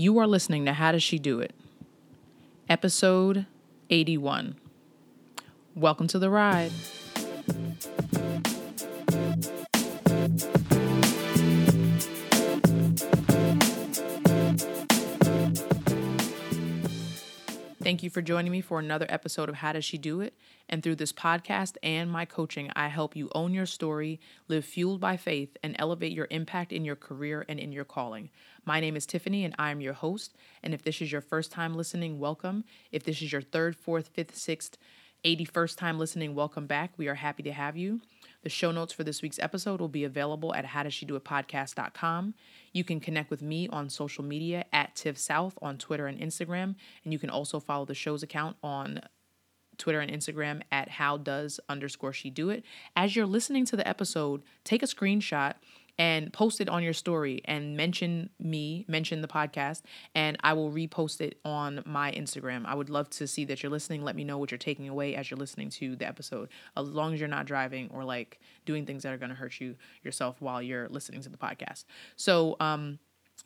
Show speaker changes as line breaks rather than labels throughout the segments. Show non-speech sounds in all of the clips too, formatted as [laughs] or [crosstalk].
You are listening to How Does She Do It? Episode 81. Welcome to the ride. Thank you for joining me for another episode of How Does She Do It? And through this podcast and my coaching, I help you own your story, live fueled by faith, and elevate your impact in your career and in your calling. My name is Tiffany, and I am your host. And if this is your first time listening, welcome. If this is your third, fourth, fifth, sixth, 81st time listening, welcome back. We are happy to have you. The show notes for this week's episode will be available at howdoesshedoitpodcast.com. You can connect with me on social media at Tiff South on Twitter and Instagram, and you can also follow the show's account on Twitter and Instagram at how does underscore she do it. As you're listening to the episode, take a screenshot and post it on your story and mention me, mention the podcast, and I will repost it on my Instagram. I would love to see that you're listening. Let me know what you're taking away as you're listening to the episode, as long as you're not driving or like doing things that are going to hurt you yourself while you're listening to the podcast. So, um,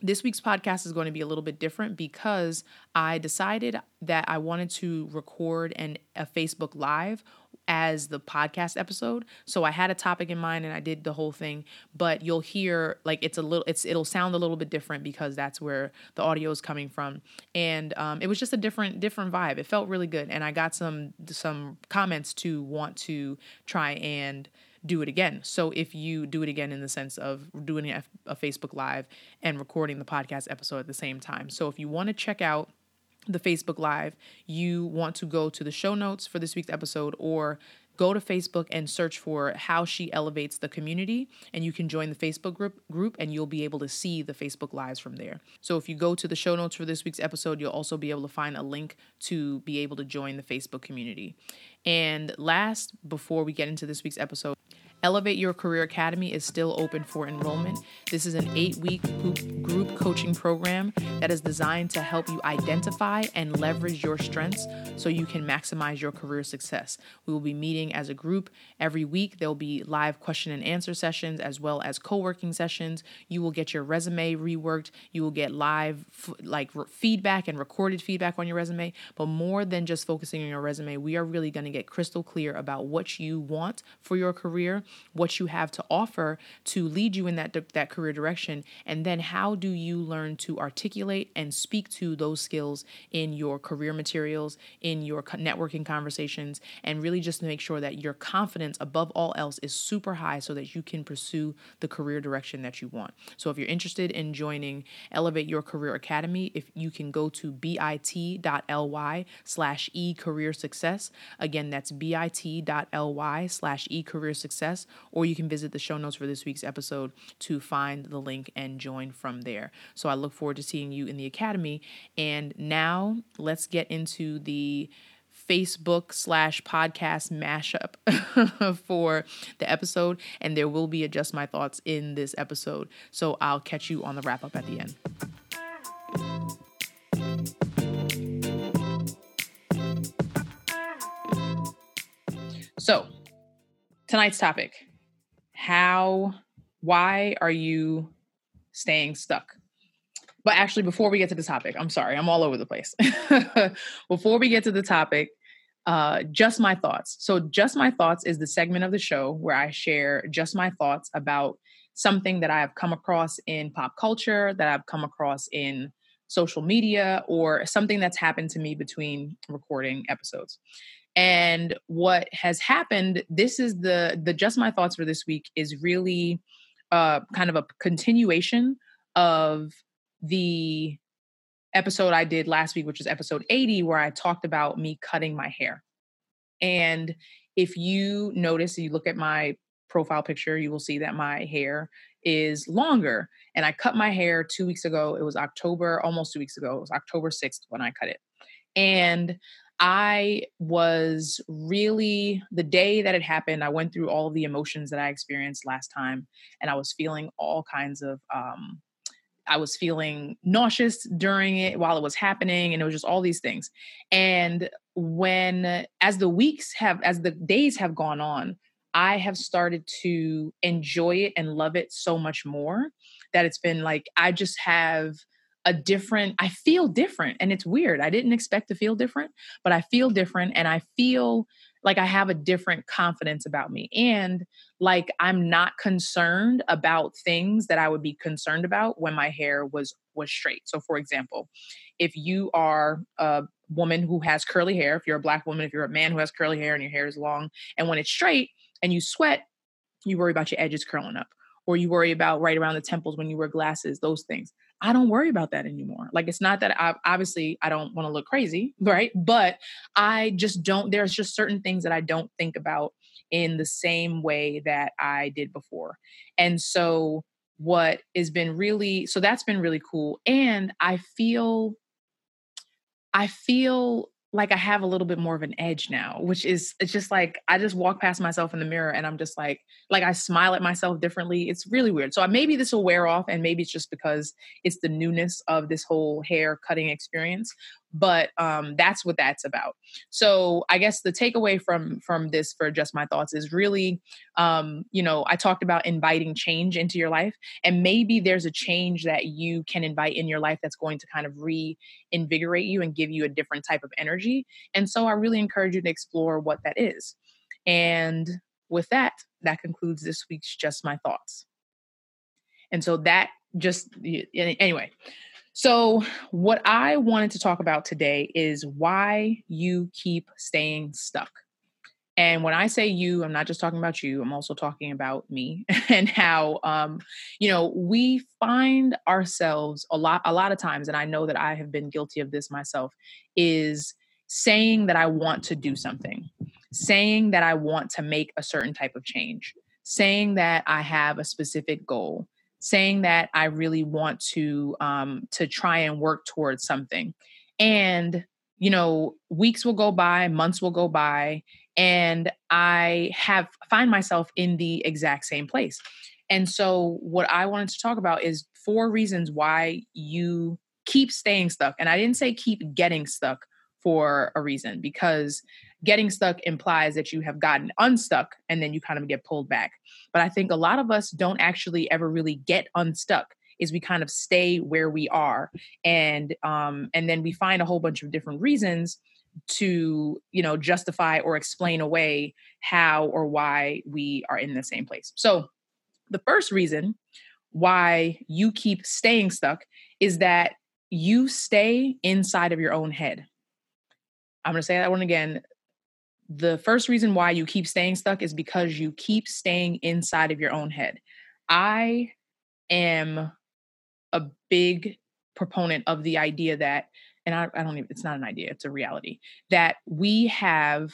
this week's podcast is going to be a little bit different because I decided that I wanted to record an a Facebook Live as the podcast episode. So I had a topic in mind and I did the whole thing, but you'll hear like it's a little it's it'll sound a little bit different because that's where the audio is coming from. And um, it was just a different different vibe. It felt really good and I got some some comments to want to try and do it again. So if you do it again in the sense of doing a, Facebook live and recording the podcast episode at the same time. So if you want to check out the Facebook Live, you want to go to the show notes for this week's episode or go to Facebook and search for how she elevates the community and you can join the Facebook group group and you'll be able to see the Facebook lives from there. So if you go to the show notes for this week's episode, you'll also be able to find a link to be able to join the Facebook community. And last before we get into this week's episode, Elevate Your Career Academy is still open for enrollment. This is an eight week group coaching program that is designed to help you identify and leverage your strengths so you can maximize your career success. We will be meeting as a group every week. There will be live question and answer sessions as well as co working sessions. You will get your resume reworked. You will get live like re- feedback and recorded feedback on your resume. But more than just focusing on your resume, we are really going to get crystal clear about what you want for your career what you have to offer to lead you in that that career direction. And then how do you learn to articulate and speak to those skills in your career materials in your networking conversations and really just make sure that your confidence above all else is super high so that you can pursue the career direction that you want? So if you're interested in joining elevate your career academy if you can go to bit.ly slash e career success. Again that's bit.ly slash e career success or you can visit the show notes for this week's episode to find the link and join from there. So I look forward to seeing you in the Academy. And now let's get into the Facebook slash podcast mashup [laughs] for the episode. And there will be a Just My Thoughts in this episode. So I'll catch you on the wrap up at the end. So, tonight's topic how why are you staying stuck? But actually before we get to the topic i'm sorry i'm all over the place. [laughs] Before we get to the topic uh, just my thoughts. So just my thoughts is the segment of the show where i share just my thoughts about something that i have come across in pop culture that i've come across in social media or something that's happened to me between recording episodes and what has happened, this is the the just my thoughts for this week is really uh kind of a continuation of the episode I did last week, which was episode 80, where I talked about me cutting my hair. And if you notice, you look at my profile picture, you will see that my hair is longer. And I cut my hair two weeks ago. It was October, almost two weeks ago. It was October 6th when I cut it. And I was really, the day that it happened, I went through all the emotions that I experienced last time, and I was feeling all kinds of, um, I was feeling nauseous during it while it was happening, and it was just all these things. And when, as the weeks have, as the days have gone on, I have started to enjoy it and love it so much more that it's been like, I just have a different i feel different and it's weird i didn't expect to feel different but i feel different and i feel like i have a different confidence about me and like i'm not concerned about things that i would be concerned about when my hair was was straight. So for example if you are a woman who has curly hair if you're a black woman if you're a man who has curly hair and your hair is long and when it's straight and you sweat you worry about your edges curling up or you worry about right around the temples when you wear glasses those things I don't worry about that anymore. Like it's not that I obviously I don't want to look crazy, [laughs] right? But I just don't there's just certain things that I don't think about in the same way that I did before. And so what has been really so that's been really cool and I feel I feel like I have a little bit more of an edge now, which is it's just like I just walk past myself in the mirror and I'm just like like I smile at myself differently. It's really weird. So maybe this will wear off and maybe it's just because it's the newness of this whole hair cutting experience but um, that's what that's about. So i guess the takeaway from from this for just my thoughts is really um, you know i talked about inviting change into your life and maybe there's a change that you can invite in your life that's going to kind of reinvigorate you and give you a different type of energy and so i really encourage you to explore what that is. And with that that concludes this week's just my thoughts. And so that just anyway so, what I wanted to talk about today is why you keep staying stuck. And when I say you, I'm not just talking about you, I'm also talking about me [laughs] and how um, you know, we find ourselves a lot a lot of times and I know that I have been guilty of this myself is saying that I want to do something, saying that I want to make a certain type of change, saying that I have a specific goal, saying that I really want to um, to try and work towards something. And you know, weeks will go by, months will go by, and I have find myself in the exact same place. And so what I wanted to talk about is four reasons why you keep staying stuck. And I didn't say keep getting stuck for a reason because getting stuck implies that you have gotten unstuck and then you kind of get pulled back. But I think a lot of us don't actually ever really get unstuck is we kind of stay where we are and um and then we find a whole bunch of different reasons to you know justify or explain away how or why we are in the same place. So the first reason why you keep staying stuck is that you stay inside of your own head. I'm going to say that one again the first reason why you keep staying stuck is because you keep staying inside of your own head. I am a big proponent of the idea that, and I, I don't even, it's not an idea, it's a reality, that we have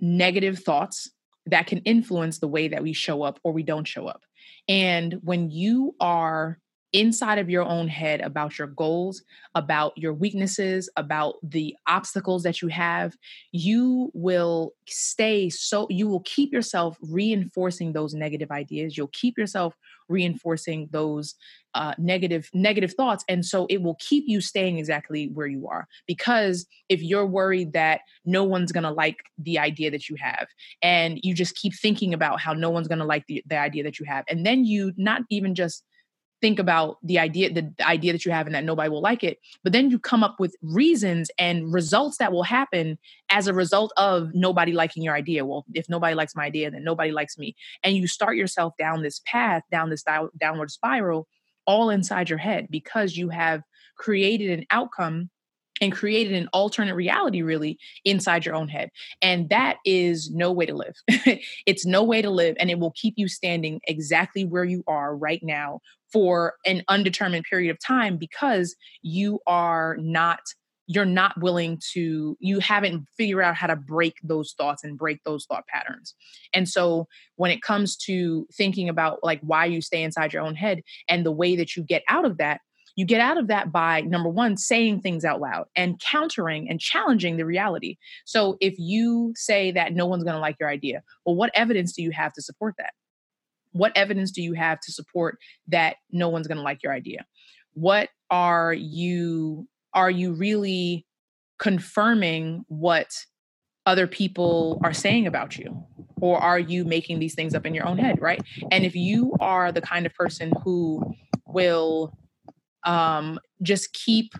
negative thoughts that can influence the way that we show up or we don't show up. And when you are inside of your own head about your goals, about your weaknesses, about the obstacles that you have, you will stay so, you will keep yourself reinforcing those negative ideas. You'll keep yourself reinforcing those uh, negative negative thoughts and so it will keep you staying exactly where you are because if you're worried that no one's going to like the idea that you have and you just keep thinking about how no one's going to like the, the idea that you have and then you not even just think about the idea the, idea that you have and that nobody will like it but then you come up with reasons and results that will happen as a result of nobody liking your idea well if nobody likes my idea then nobody likes me and you start yourself down this path down this downward spiral all inside your head because you have created an outcome and created an alternate reality really inside your own head. And that is no way to live. [laughs] it's no way to live. And it will keep you standing exactly where you are right now for an undetermined period of time because you are not you're not willing to you haven't figured out how to break those thoughts and break those thought patterns and so when it comes to thinking about like why you stay inside your own head and the way that you get out of that you get out of that by number one, saying things out loud and countering and challenging the reality. So if you say that no one's going to like your idea, well, what evidence do you have to support that? What evidence do you have to support that no one's going to like your idea? What are you are you really confirming what other people are saying about you? Or are you making these things up in your own head, right? And if you are the kind of person who will um, just keep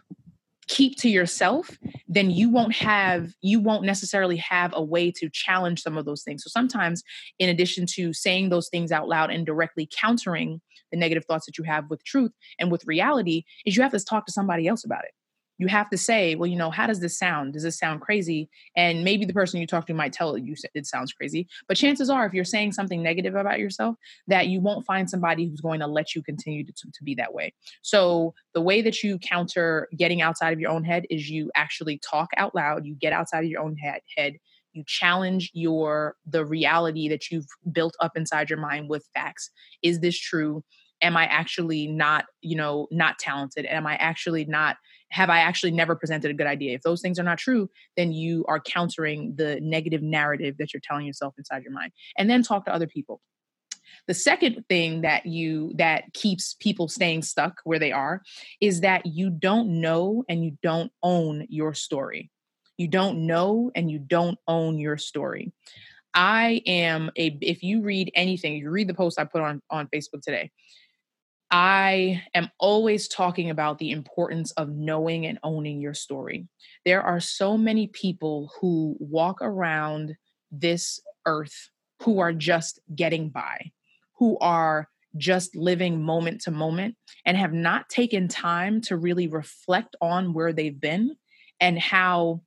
keep to yourself then you won't have you won't necessarily have a way to challenge some of those things. So sometimes in addition to saying those things out loud and directly countering the negative thoughts that you have with truth and with reality is you have to talk to somebody else about it you have to say, well, you know, how does this sound? Does this sound crazy? And maybe the person you talk to might tell you it sounds crazy. But chances are, if you're saying something negative about yourself, that you won't find somebody who's going to let you continue to, to be that way. So the way that you counter getting outside of your own head is you actually talk out loud. You get outside of your own head. head you challenge your the reality that you've built up inside your mind with facts is this true am i actually not you know not talented am i actually not have I actually never presented a good idea? If those things are not true, then you are countering the negative narrative that you're telling yourself inside your mind. And then talk to other people. The second thing that you that keeps people staying stuck where they are is that you don't know and you don't own your story. You don't know and you don't own your story. I am a if you read anything, you read the post I put on on Facebook today. I am always talking about the importance of knowing and owning your story. There are so many people who walk around this earth who are just getting by, who are just living moment to moment and have not taken time to really reflect on where they've been and how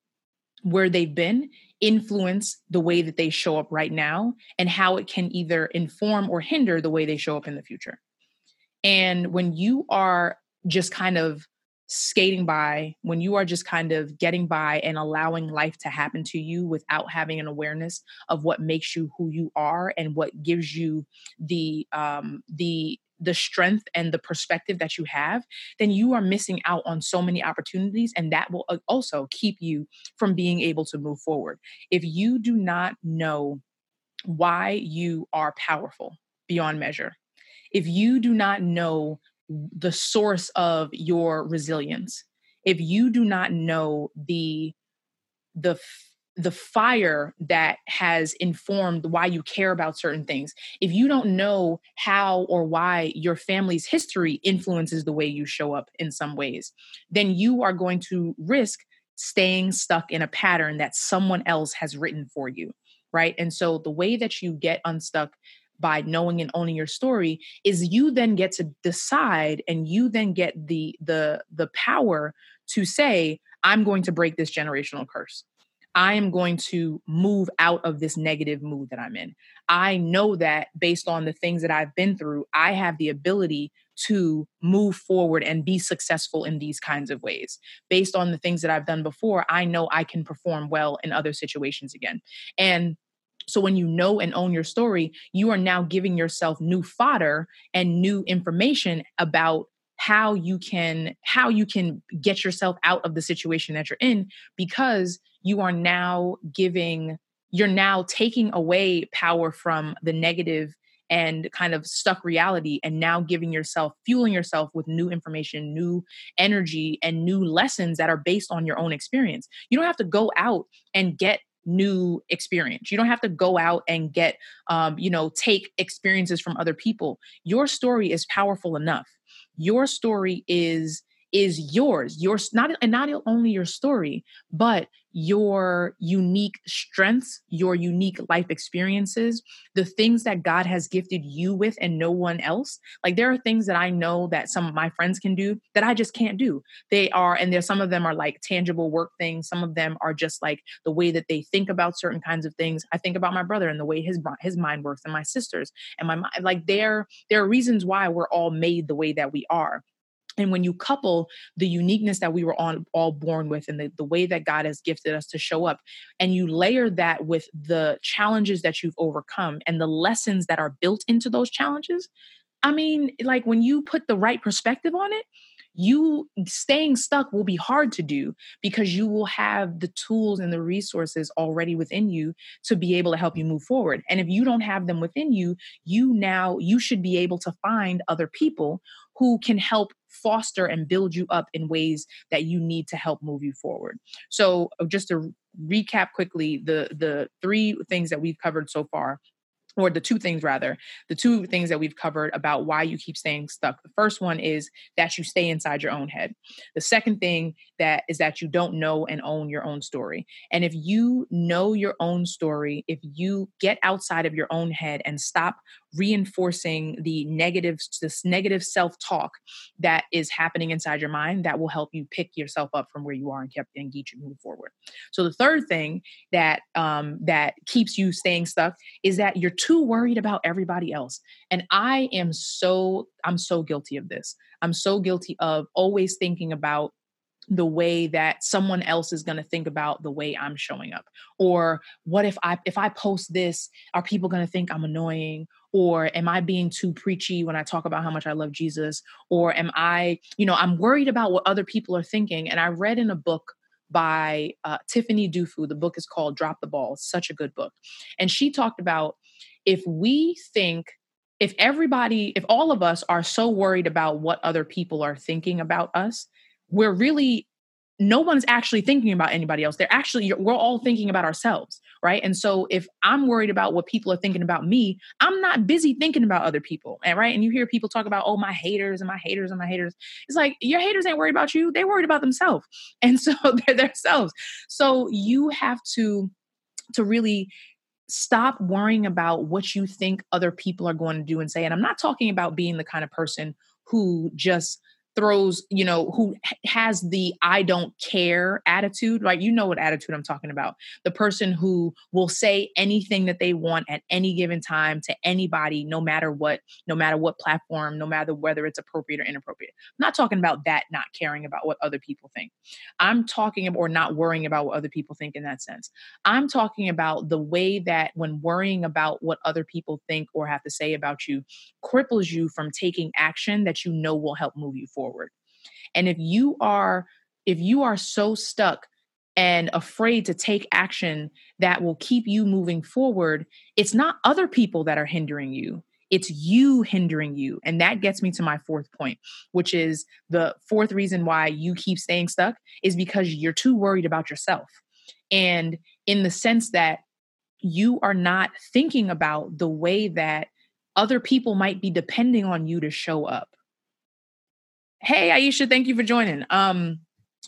where they've been influence the way that they show up right now and how it can either inform or hinder the way they show up in the future. And when you are just kind of skating by, when you are just kind of getting by and allowing life to happen to you without having an awareness of what makes you who you are and what gives you the um, the the strength and the perspective that you have, then you are missing out on so many opportunities. And that will uh, also keep you from being able to move forward. If you do not know why you are powerful beyond measure, if you do not know the source of your resilience, if you do not know the the the fire that has informed why you care about certain things. If you don't know how or why your family's history influences the way you show up in some ways, then you are going to risk staying stuck in a pattern that someone else has written for you. Right. And so the way that you get unstuck by knowing and owning your story is you then get to decide and you then get the the the power to say i'm going to break this generational curse i am going to move out of this negative mood that i'm in i know that based on the things that i've been through i have the ability to move forward and be successful in these kinds of ways. Based on the things that I've done before, I know I can perform well in other situations again. And so when you know and own your story, you are now giving yourself new fodder and new information about how you can how you can get yourself out of the situation that you're in because you are now giving you're now taking away power from the negative and kind of stuck reality and now giving yourself fueling yourself with new information new energy and new lessons that are based on your own experience. You don't have to go out and get new experience. You don't have to go out and get, um, you know, take experiences from other people. Your story is powerful enough. Your story is is yours. Yours not and not only your story, but your unique strengths, your unique life experiences, the things that God has gifted you with and no one else. Like there are things that I know that some of my friends can do that I just can't do. They are, and there's some of them are like tangible work things. Some of them are just like the way that they think about certain kinds of things. I think about my brother and the way his his mind works, and my sisters and my. Like there, there are reasons why we're all made the way that we are and when you couple the uniqueness that we were on all born with and the, the way that god has gifted us to show up and you layer that with the challenges that you've overcome and the lessons that are built into those challenges i mean like when you put the right perspective on it you staying stuck will be hard to do because you will have the tools and the resources already within you to be able to help you move forward. And if you don't have them within you you now you should be able to find other people who can help foster and build you up in ways that you need to help move you forward. So, just to recap quickly, the the three things that we've covered so far or the two things rather, the two things that we've covered about why you keep staying stuck. The first one is that you stay inside your own head. The second thing that is that you don't know and own your own story. And if you know your own story, if you get outside of your own head and stop reinforcing the negative this negative self-talk that is happening inside your mind that will help you pick yourself up from where you are and keep and get you move forward so the third thing that um, that keeps you staying stuck is that you're too worried about everybody else and i am so i'm so guilty of this. I'm so guilty of always thinking about the way that someone else is going to think about the way I'm showing up or what if I if I post this are people going to think I'm annoying? Or am I being too preachy when I talk about how much I love Jesus? Or am I you know I'm worried about what other people are thinking and I read in a book by uh, Tiffany Dufu the book is called Drop the Ball such a good book. And she talked about if we think if everybody if all of us are so worried about what other people are thinking about us we're really no one's actually thinking about anybody else. They're actually, we're all thinking about ourselves, right? And so if I'm worried about what people are thinking about me, I'm not busy thinking about other people, and right? And you hear people talk about, oh, my haters and my haters and my haters. It's like your haters ain't worried about you; they're worried about themselves, [laughs] and so they're themselves. So you have to to really stop worrying about what you think other people are going to do and say. And I'm not talking about being the kind of person who just throws, you know, who has the I don't care attitude, right? You know what attitude I'm talking about. The person who will say anything that they want at any given time to anybody, no matter what, no matter what platform, no matter whether it's appropriate or inappropriate. I'm not talking about that not caring about what other people think. I'm talking about or not worrying about what other people think in that sense. I'm talking about the way that when worrying about what other people think or have to say about you cripples you from taking action that you know will help move you forward forward. And if you are if you are so stuck and afraid to take action that will keep you moving forward, it's not other people that are hindering you. It's you hindering you. And that gets me to my fourth point, which is the fourth reason why you keep staying stuck is because you're too worried about yourself. And in the sense that you are not thinking about the way that other people might be depending on you to show up. Hey, Aisha, thank you for joining. Um,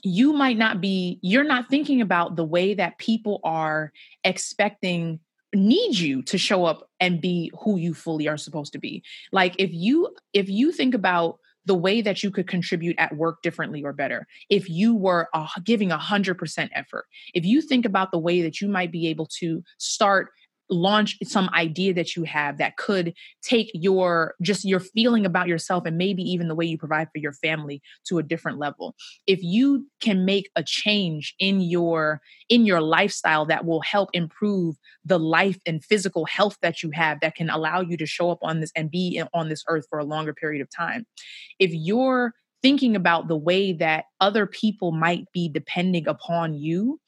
you might not be, you're not thinking about the way that people are expecting need you to show up and be who you fully are supposed to be. Like if you if you think about the way that you could contribute at work differently or better if you were uh, giving 100% effort if you think about the way that you might be able to start launch some idea that you have that could take your just your feeling about yourself and maybe even the way you provide for your family to a different level. If you can make a change in your in your lifestyle that will help improve the life and physical health that you have that can allow you to show up on this and be on this earth for a longer period of time. If you're thinking about the way that other people might be depending upon you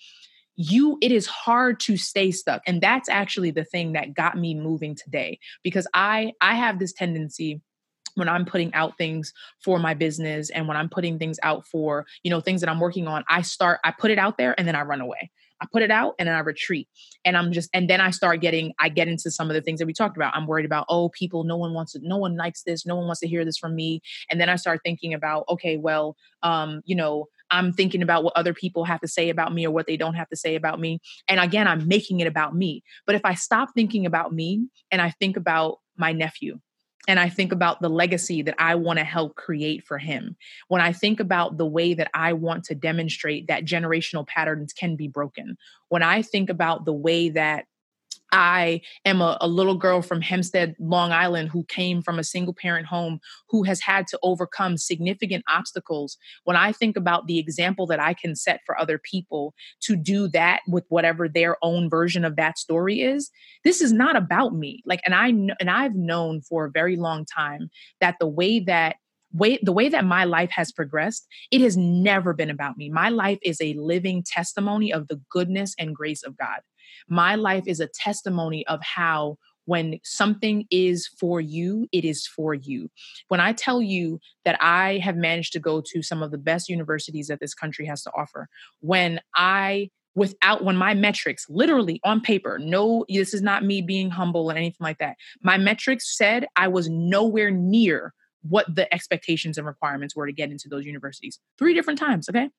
you it is hard to stay stuck and that's actually the thing that got me moving today because i i have this tendency when i'm putting out things for my business and when i'm putting things out for you know things that i'm working on i start i put it out there and then i run away I put it out and then I retreat. And I'm just, and then I start getting, I get into some of the things that we talked about. I'm worried about, oh, people, no one wants to, no one likes this, no one wants to hear this from me. And then I start thinking about, okay, well, um, you know, I'm thinking about what other people have to say about me or what they don't have to say about me. And again, I'm making it about me. But if I stop thinking about me and I think about my nephew, and I think about the legacy that I want to help create for him. When I think about the way that I want to demonstrate that generational patterns can be broken. When I think about the way that I am a, a, little girl from Hempstead, Long Island, who came from a single parent home who has had to overcome significant obstacles. When I think about the example that I can set for other people to do that with whatever their own version of that story is, this is not about me. Like, and I and I've known for a very long time that the way that way the way that my life has progressed it has never been about me my life is a living testimony of the goodness and grace of god my life is a testimony of how when something is for you, it is for you. When I tell you that I have managed to go to some of the best universities that this country has to offer, when I without when my metrics literally on paper no this is not me being humble and anything like that. My metrics said i was nowhere near what the expectations and requirements were to get into those universities. Three different times okay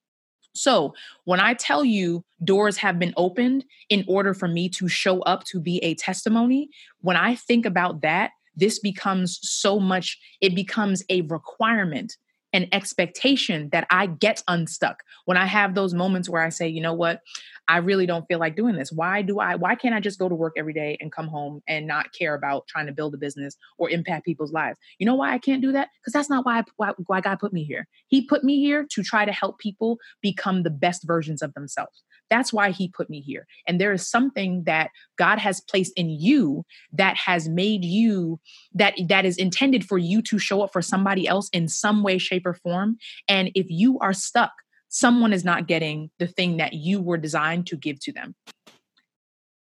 so when i tell you doors have been opened in order for me to show up to be a testimony when i think about that this becomes so much it becomes a requirement an expectation that I get unstuck. When I have those moments where I say, you know what, I really don't feel like doing this. Why do I why can't I just go to work every day and come home and not care about trying to build a business or impact people's lives? You know why I can't do that? Cuz that's not why, I, why why God put me here. He put me here to try to help people become the best versions of themselves. That's why he put me here. And there is something that God has placed in you that has made you that that is intended for you to show up for somebody else in some way shape or form. And if you are stuck someone is not getting the thing that you were designed to give to them.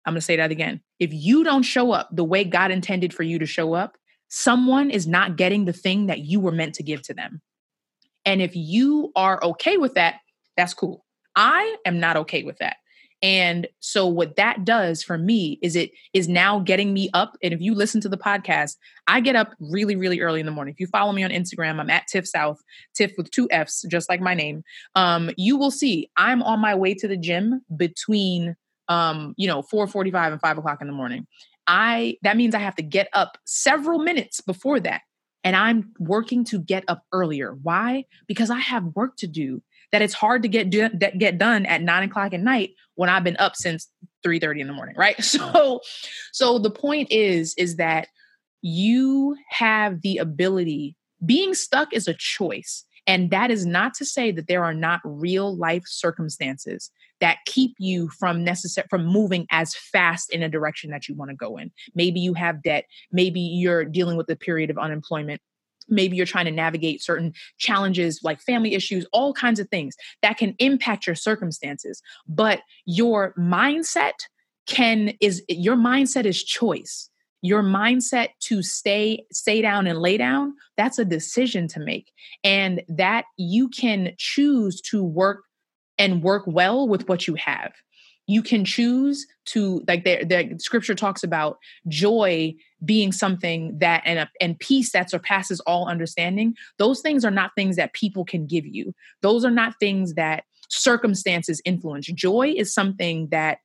I'm going to say that again. If you don't show up the way God intended for you to show up, someone is not getting the thing that you were meant to give to them. And if you are okay with that, that's cool. I am not okay with that. And so what that does for me is it is now getting me up. And if you listen to the podcast, I get up really, really early in the morning. If you follow me on Instagram, I'm at Tiff South, Tiff with two F's, just like my name. Um, you will see I'm on my way to the gym between um, you know, 445 and five o'clock in the morning. I that means I have to get up several minutes before that. And I'm working to get up earlier. Why? Because I have work to do that it's hard to get do, get done at nine o'clock at night when I've been up since three thirty in the morning, right? [laughs] So, mm-hmm. so the point is, is that you have the ability. Being stuck is a choice. And that is not to say that there are not real life circumstances that keep you from necessary from moving as fast in a direction that you want to go in. Maybe you have debt, maybe you're dealing with a period of unemployment, maybe you're trying to navigate certain challenges like family issues, all kinds of things that can impact your circumstances. But your mindset can is your mindset is choice. Your mindset to stay stay down and lay down, that's a decision to make. And that you can choose to work and work well with what you have you can choose to like the, the scripture talks about joy being something that and a, and peace that surpasses all understanding. Those things are not things that people can give you. Those are not things that circumstances influence. Joy is something that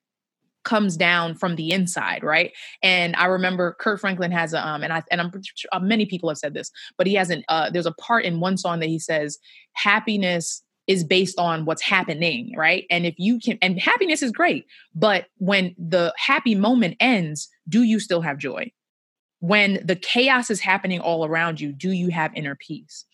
comes down from the inside, right? And I remember Kirk Franklin has a um, and I and I'm uh, many people have said this, but he has an uh, there's a part in one song that he says happiness is based on what's happening, right? And if you can, and happiness is great, but when the happy moment ends, do you still have joy? When the chaos is happening all around you, do you have inner peace?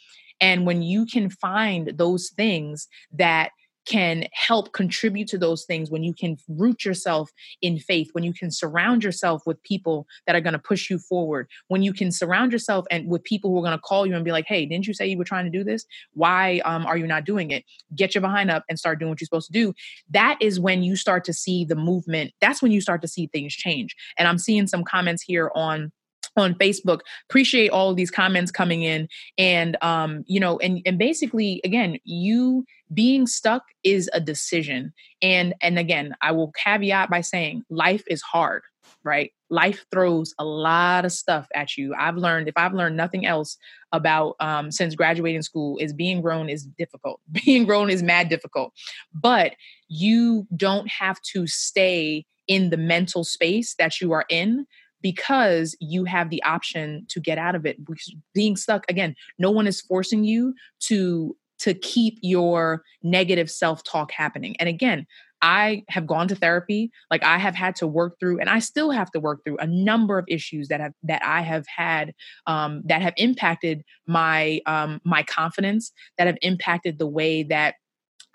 And when you can find those things that can help contribute to those things when you can root yourself in faith when you can surround yourself with people that are going to push you forward when you can surround yourself and with people who are going to call you and be like hey didn't you say you were trying to do this why um, are you not doing it get your behind up and start doing what you're supposed to do that is when you start to see the movement that's when you start to see things change and i'm seeing some comments here on on Facebook. Appreciate all these comments coming in. And um, you know, and and basically again, you being stuck is a decision. And and again, I will caveat by saying life is hard, right? Life throws a lot of stuff at you. I've learned, if I've learned nothing else about um, since graduating school, is being grown is difficult. [laughs] Being grown is mad difficult. But you don't have to stay in the mental space that you are in because you have the option to get out of it being stuck again no one is forcing you to to keep your negative self-talk happening. And again I have gone to therapy like I have had to work through and I still have to work through a number of issues that have that I have had um, that have impacted my um, my confidence that have impacted the way that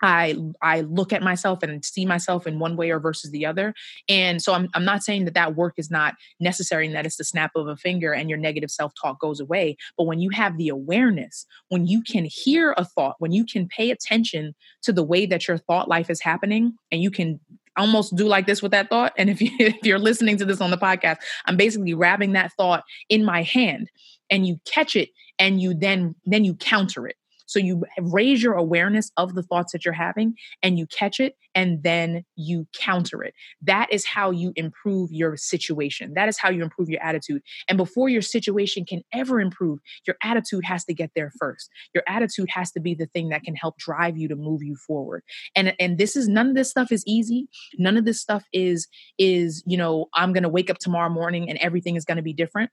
I I look at myself and see myself in one way or versus the other. And so I'm I'm not saying that that work is not necessary and that it's the snap of a finger and your negative self-talk goes away, but when you have the awareness, when you can hear a thought, when you can pay attention to the way that your thought life is happening and you can almost do like this with that thought and if you [laughs] if you're listening to this on the podcast, I'm basically grabbing that thought in my hand and you catch it and you then then you counter it So you raise your awareness of the thoughts that you're having and you catch it and then you counter it. That is how you improve your situation. That is how you improve your attitude. And before your situation can ever improve, your attitude has to get there first. Your attitude has to be the thing that can help drive you to move you forward. And and this is none of this stuff is easy. None of this stuff is is, you know, I'm going to wake up tomorrow morning and everything is going to be different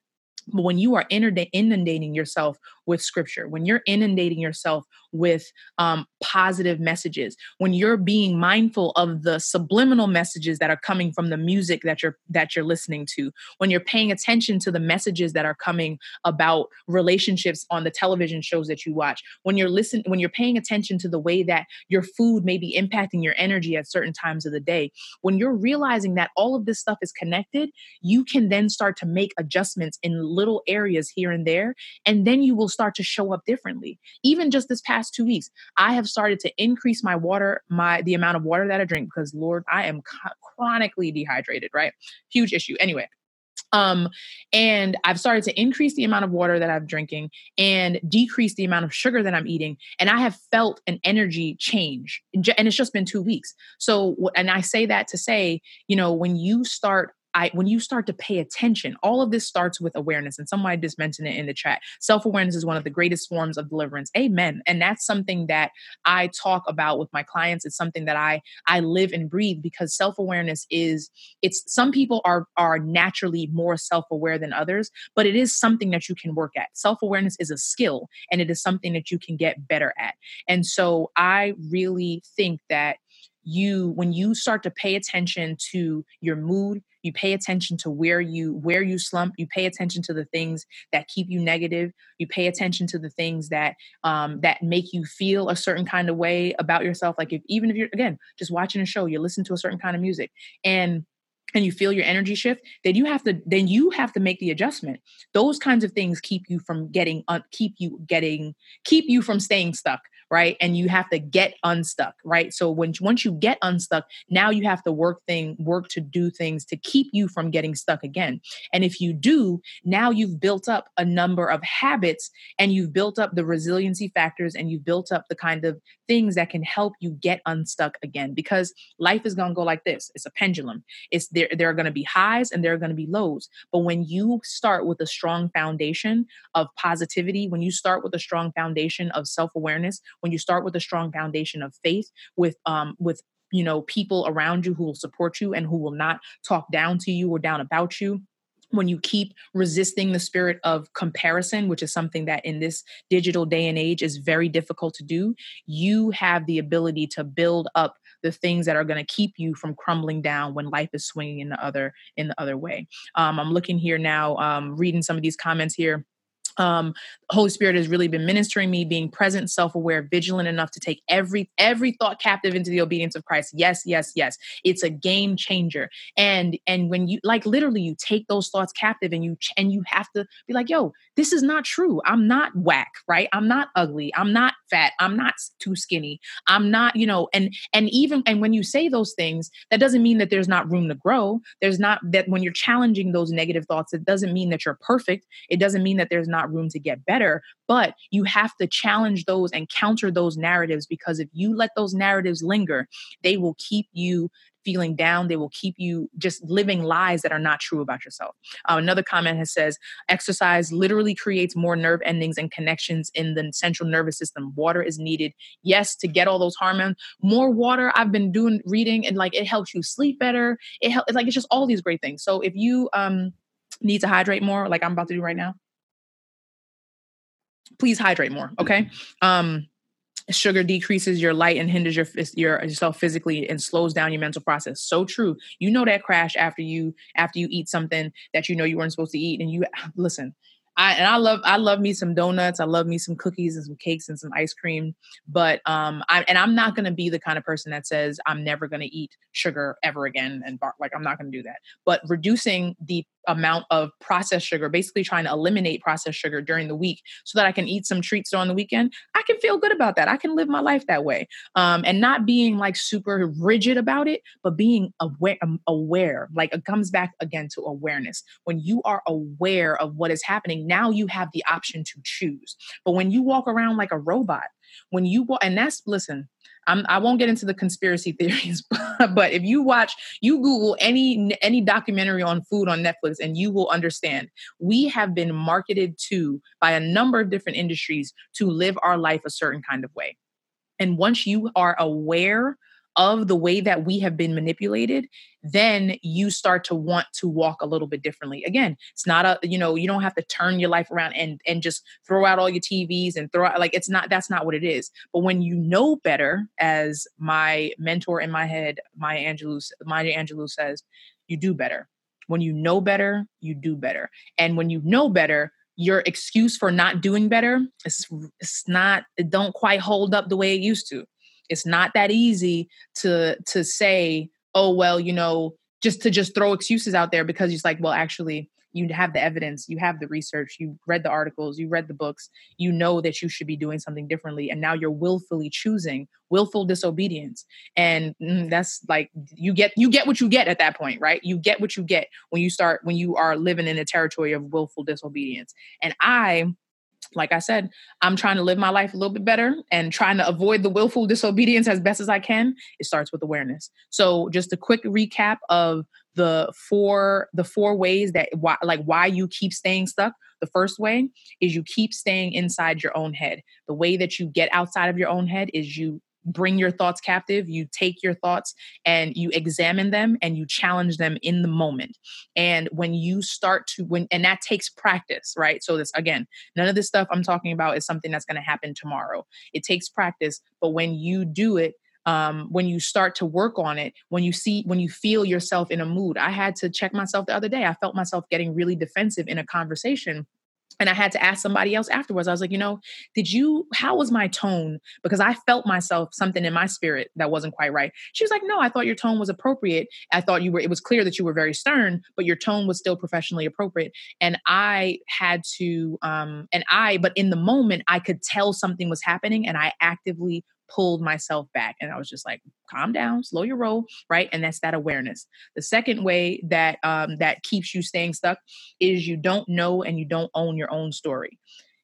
but when you are inundating yourself with scripture, when you're inundating yourself with um, positive messages, when you're being mindful of the subliminal messages that are coming from the music that you're that you're listening to, when you're paying attention to the messages that are coming about relationships on the television shows that you watch, when you're listening, when you're paying attention to the way that your food may be impacting your energy at certain times of the day, when you're realizing that all of this stuff is connected, you can then start to make adjustments in little areas here and there, and then you will start to show up differently. Even just this past two weeks, I have started to increase my water, my the amount of water that I drink because Lord, I am chronically dehydrated, right? Huge issue. Anyway, um, and I've started to increase the amount of water that I'm drinking and decrease the amount of sugar that I'm eating. And I have felt an energy change. And it's just been two weeks. So, and I say that to say, you know, when you start I when you start to pay attention, all of this starts with awareness. And somebody just mentioned it in the chat. Self-awareness is one of the greatest forms of deliverance. Amen. And that's something that I talk about with my clients. It's something that I I live and breathe because self-awareness is it's some people are are naturally more self-aware than others, but it is something that you can work at. Self-awareness is a skill and it is something that you can get better at. And so I really think that you when you start to pay attention to your mood you pay attention to where you where you slump you pay attention to the things that keep you negative you pay attention to the things that um, that make you feel a certain kind of way about yourself. Like if even if you're again just watching a show you listen to a certain kind of music and and you feel your energy shift then you have to then you have to make the adjustment. Those kinds of things keep you from getting uh, keep you getting keep you from staying stuck right? And you have to get unstuck right? So when once you get unstuck now you have to work thing work to do things to keep you from getting stuck again. And if you do now you've built up a number of habits and you've built up the resiliency factors and you've built up the kind of things that can help you get unstuck again. Because life is going to go like this. It's a pendulum. It's there there are going to be highs and there are going to be lows. But when you start with a strong foundation of positivity when you start with a strong foundation of self-awareness when you start with a strong foundation of faith with um with you know people around you who will support you and who will not talk down to you or down about you when you keep resisting the spirit of comparison, which is something that in this digital day and age is very difficult to do, you have the ability to build up the things that are going to keep you from crumbling down when life is swinging in the other in the other way. Um, I'm looking here now, um, reading some of these comments here um holy spirit has really been ministering me being present self-aware vigilant enough to take every every thought captive into the obedience of christ. Yes yes yes. It's a game changer. And and when you like literally you take those thoughts captive and you and you have to be like yo this is not true. I'm not whack right? I'm not ugly. I'm not fat. I'm not too skinny. I'm not you know and and even and when you say those things that doesn't mean that there's not room to grow. There's not that when you're challenging those negative thoughts it doesn't mean that you're perfect. It doesn't mean that there's not not room to get better, but you have to challenge those and counter those narratives because if you let those narratives linger, they will keep you feeling down. They will keep you just living lies that are not true about yourself. Uh, another comment has says exercise literally creates more nerve endings and connections in the central nervous system. Water is needed, yes, to get all those hormones. More water. I've been doing reading and like it helps you sleep better. It helps. Like it's just all these great things. So if you um need to hydrate more, like I'm about to do right now, please hydrate more. Okay. Um, sugar decreases your light and hinders your, your yourself physically and slows down your mental process so true you know that crash after you after you eat something that you know you weren't supposed to eat and you [sighs] listen I and I love I love me some donuts. I love me some cookies and some cakes and some ice cream. But um, I and I'm not going to be the kind of person that says I'm never going to eat sugar ever again. And bar, like I'm not going to do that. But reducing the amount of processed sugar, basically trying to eliminate processed sugar during the week so that I can eat some treats during the weekend, I can feel good about that. I can live my life that way. Um, and not being like super rigid about it, but being aware, um, aware. Like it comes back again to awareness. When you are aware of what is happening, now you have the option to choose. But when you walk around like a robot, when you walk, and that's listen I'm, I won't get into the conspiracy [laughs] theories, but if you watch, you Google any any documentary on food on Netflix, and you will understand we have been marketed to by a number of different industries to live our life a certain kind of way. And once you are aware of the way that we have been manipulated, then you start to want to walk a little bit differently. Again, it's not a, you know, you don't have to turn your life around and and just throw out all your TVs and throw out like it's not that's not what it is. But when you know better, as my mentor in my head, Maya Angelou, Maya Angelou says, you do better. When you know better, you do better. And when you know better, your excuse for not doing better it's, it's not it don't quite hold up the way it used to it's not that easy to to say oh well you know just to just throw excuses out there because it's like well actually you have the evidence you have the research you read the articles you read the books you know that you should be doing something differently and now you're willfully choosing willful disobedience. And mm, that's like you get you get what you get at that point right? You get what you get when you start when you are living in a territory of willful disobedience. And i like I said, I'm trying to live my life a little bit better and trying to avoid the willful disobedience as best as I can. It starts with awareness. So just a quick recap of the four the four ways that why like why you keep staying stuck. The first way is you keep staying inside your own head. The way that you get outside of your own head is you bring your thoughts captive you take your thoughts and you examine them and you challenge them in the moment. And when you start to when and that takes practice right? So this again none of this stuff i'm talking about is something that's going to happen tomorrow. It takes practice but when you do it um, when you start to work on it when you see when you feel yourself in a mood. I had to check myself the other day. I felt myself getting really defensive in a conversation and I had to ask somebody else afterwards. I was like, you know, did you, how was my tone? Because I felt myself something in my spirit that wasn't quite right. She was like, no, I thought your tone was appropriate. I thought you were, it was clear that you were very stern, but your tone was still professionally appropriate. And I had to, um, and I, but in the moment, I could tell something was happening and I actively pulled myself back and I was just like, calm down, slow your roll, right? And that's that awareness. The second way that um, that keeps you staying stuck is you don't know and you don't own your own story.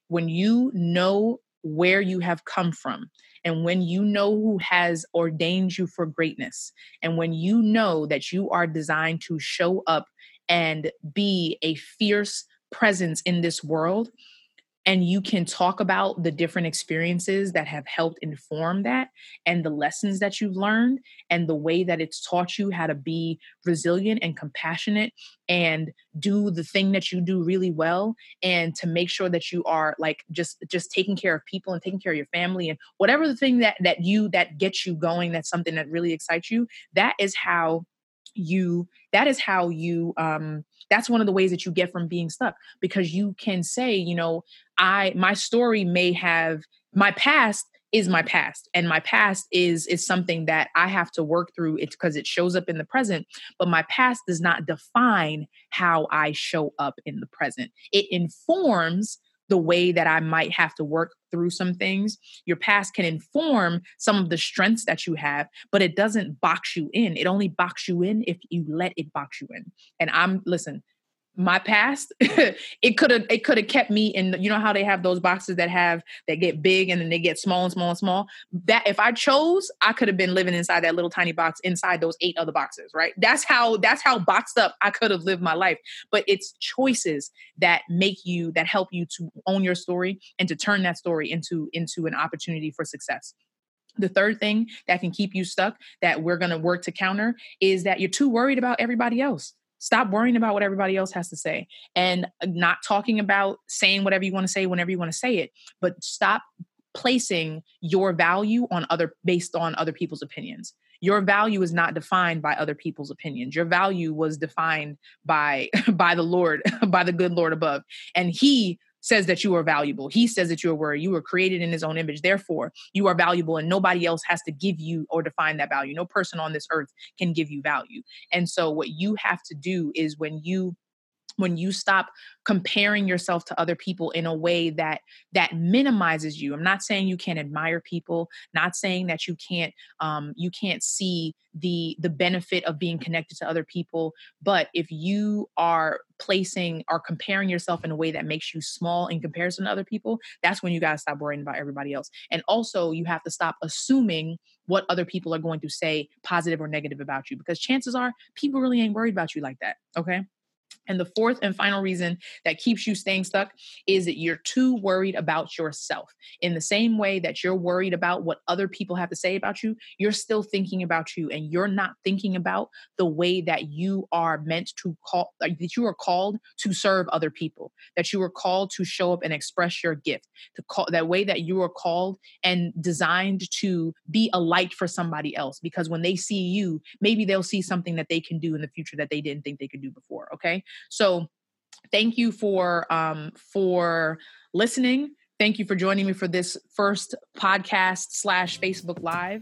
When you know where you have come from, and when you know who has ordained you for greatness, and when you know that you are designed to show up and be a fierce presence in this world, and you can talk about the different experiences that have helped inform that and the lessons that you've learned and the way that it's taught you how to be resilient and compassionate and do the thing that you do really well and to make sure that you are like just just taking care of people and taking care of your family and whatever the thing that that you that gets you going that's something that really excites you that is how you that is how you um that's one of the ways that you get from being stuck because you can say you know i my story may have my past is my past and my past is is something that i have to work through it's because it shows up in the present but my past does not define how i show up in the present. It informs the way that I might have to work through some things. Your past can inform some of the strengths that you have, but it doesn't box you in. It only box you in if you let it box you in. And I'm, listen, my past [laughs] it could have it could have kept me in you know how they have those boxes that have that get big and then they get small and small and small? That if i chose i could have been living inside that little tiny box inside those eight other boxes right? That's how that's how boxed up i could have lived my life. But it's choices that make you that help you to own your story and to turn that story into into an opportunity for success. The third thing that can keep you stuck that we're going to work to counter is that you're too worried about everybody else Stop worrying about what everybody else has to say and uh, not talking about saying whatever you want to say whenever you want to say it, but stop placing your value on other based on other people's opinions. Your value is not defined by other people's opinions. Your value was defined by [laughs] by the Lord, [laughs] by the good Lord above. And he says that you are valuable. He says that you are worthy. You were created in his own image. Therefore, you are valuable, and nobody else has to give you or define that value. No person on this earth can give you value. And so, what you have to do is when you when you stop comparing yourself to other people in a way that that minimizes you. I'm not saying you can't admire people not saying that you can't um, you can't see the the benefit of being connected to other people but if you are placing or comparing yourself in a way that makes you small in comparison to other people that's when you got to stop worrying about everybody else. And also you have to stop assuming what other people are going to say positive or negative about you because chances are people really ain't worried about you like that okay and the fourth and final reason that keeps you staying stuck is that you're too worried about yourself. In the same way that you're worried about what other people have to say about you, you're still thinking about you and you're not thinking about the way that you are meant to call, that you are called to serve other people, that you are called to show up and express your gift, to call that way that you are called and designed to be a light for somebody else. Because when they see you, maybe they'll see something that they can do in the future that they didn't think they could do before. Okay. So thank you for um, for listening. Thank you for joining me for this first podcast slash Facebook Live.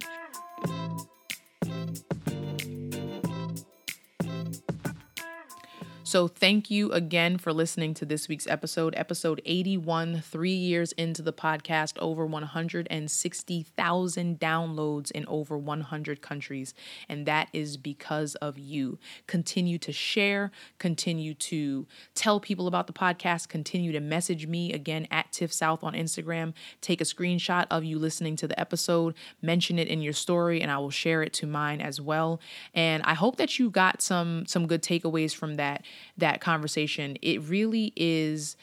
So, thank you again for listening to this week's episode, episode 81, three years into the podcast, over 160,000 downloads in over 100 countries. And that is because of you. Continue to share, continue to tell people about the podcast, continue to message me again at Tiff South on Instagram. Take a screenshot of you listening to the episode, mention it in your story, and I will share it to mine as well. And I hope that you got some some good takeaways from that that conversation, it really is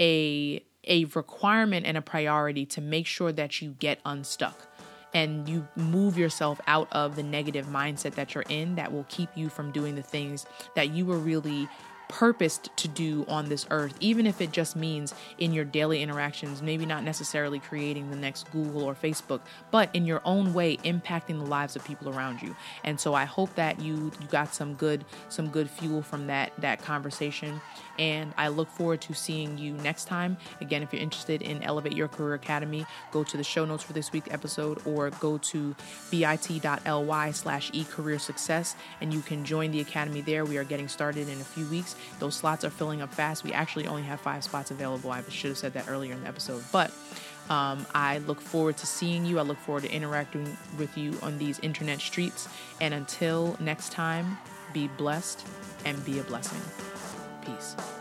a a requirement and a priority to make sure that you get unstuck and you move yourself out of the negative mindset that you're in that will keep you from doing the things that you were really purposed to do on this earth, even if it just means in your daily interactions, maybe not necessarily creating the next Google or Facebook, but in your own way impacting the lives of people around you. And so I hope that you you got some good some good fuel from that that conversation and I look forward to seeing you next time. Again, if you're interested in Elevate Your Career Academy, go to the show notes for this week's episode or go to bit.ly slash e-career success and you can join the academy there. We are getting started in a few weeks. Those slots are filling up fast. We actually only have five spots available. I should have said that earlier in the episode, but um, I look forward to seeing you. I look forward to interacting with you on these internet streets. And until next time, be blessed and be a blessing. Peace.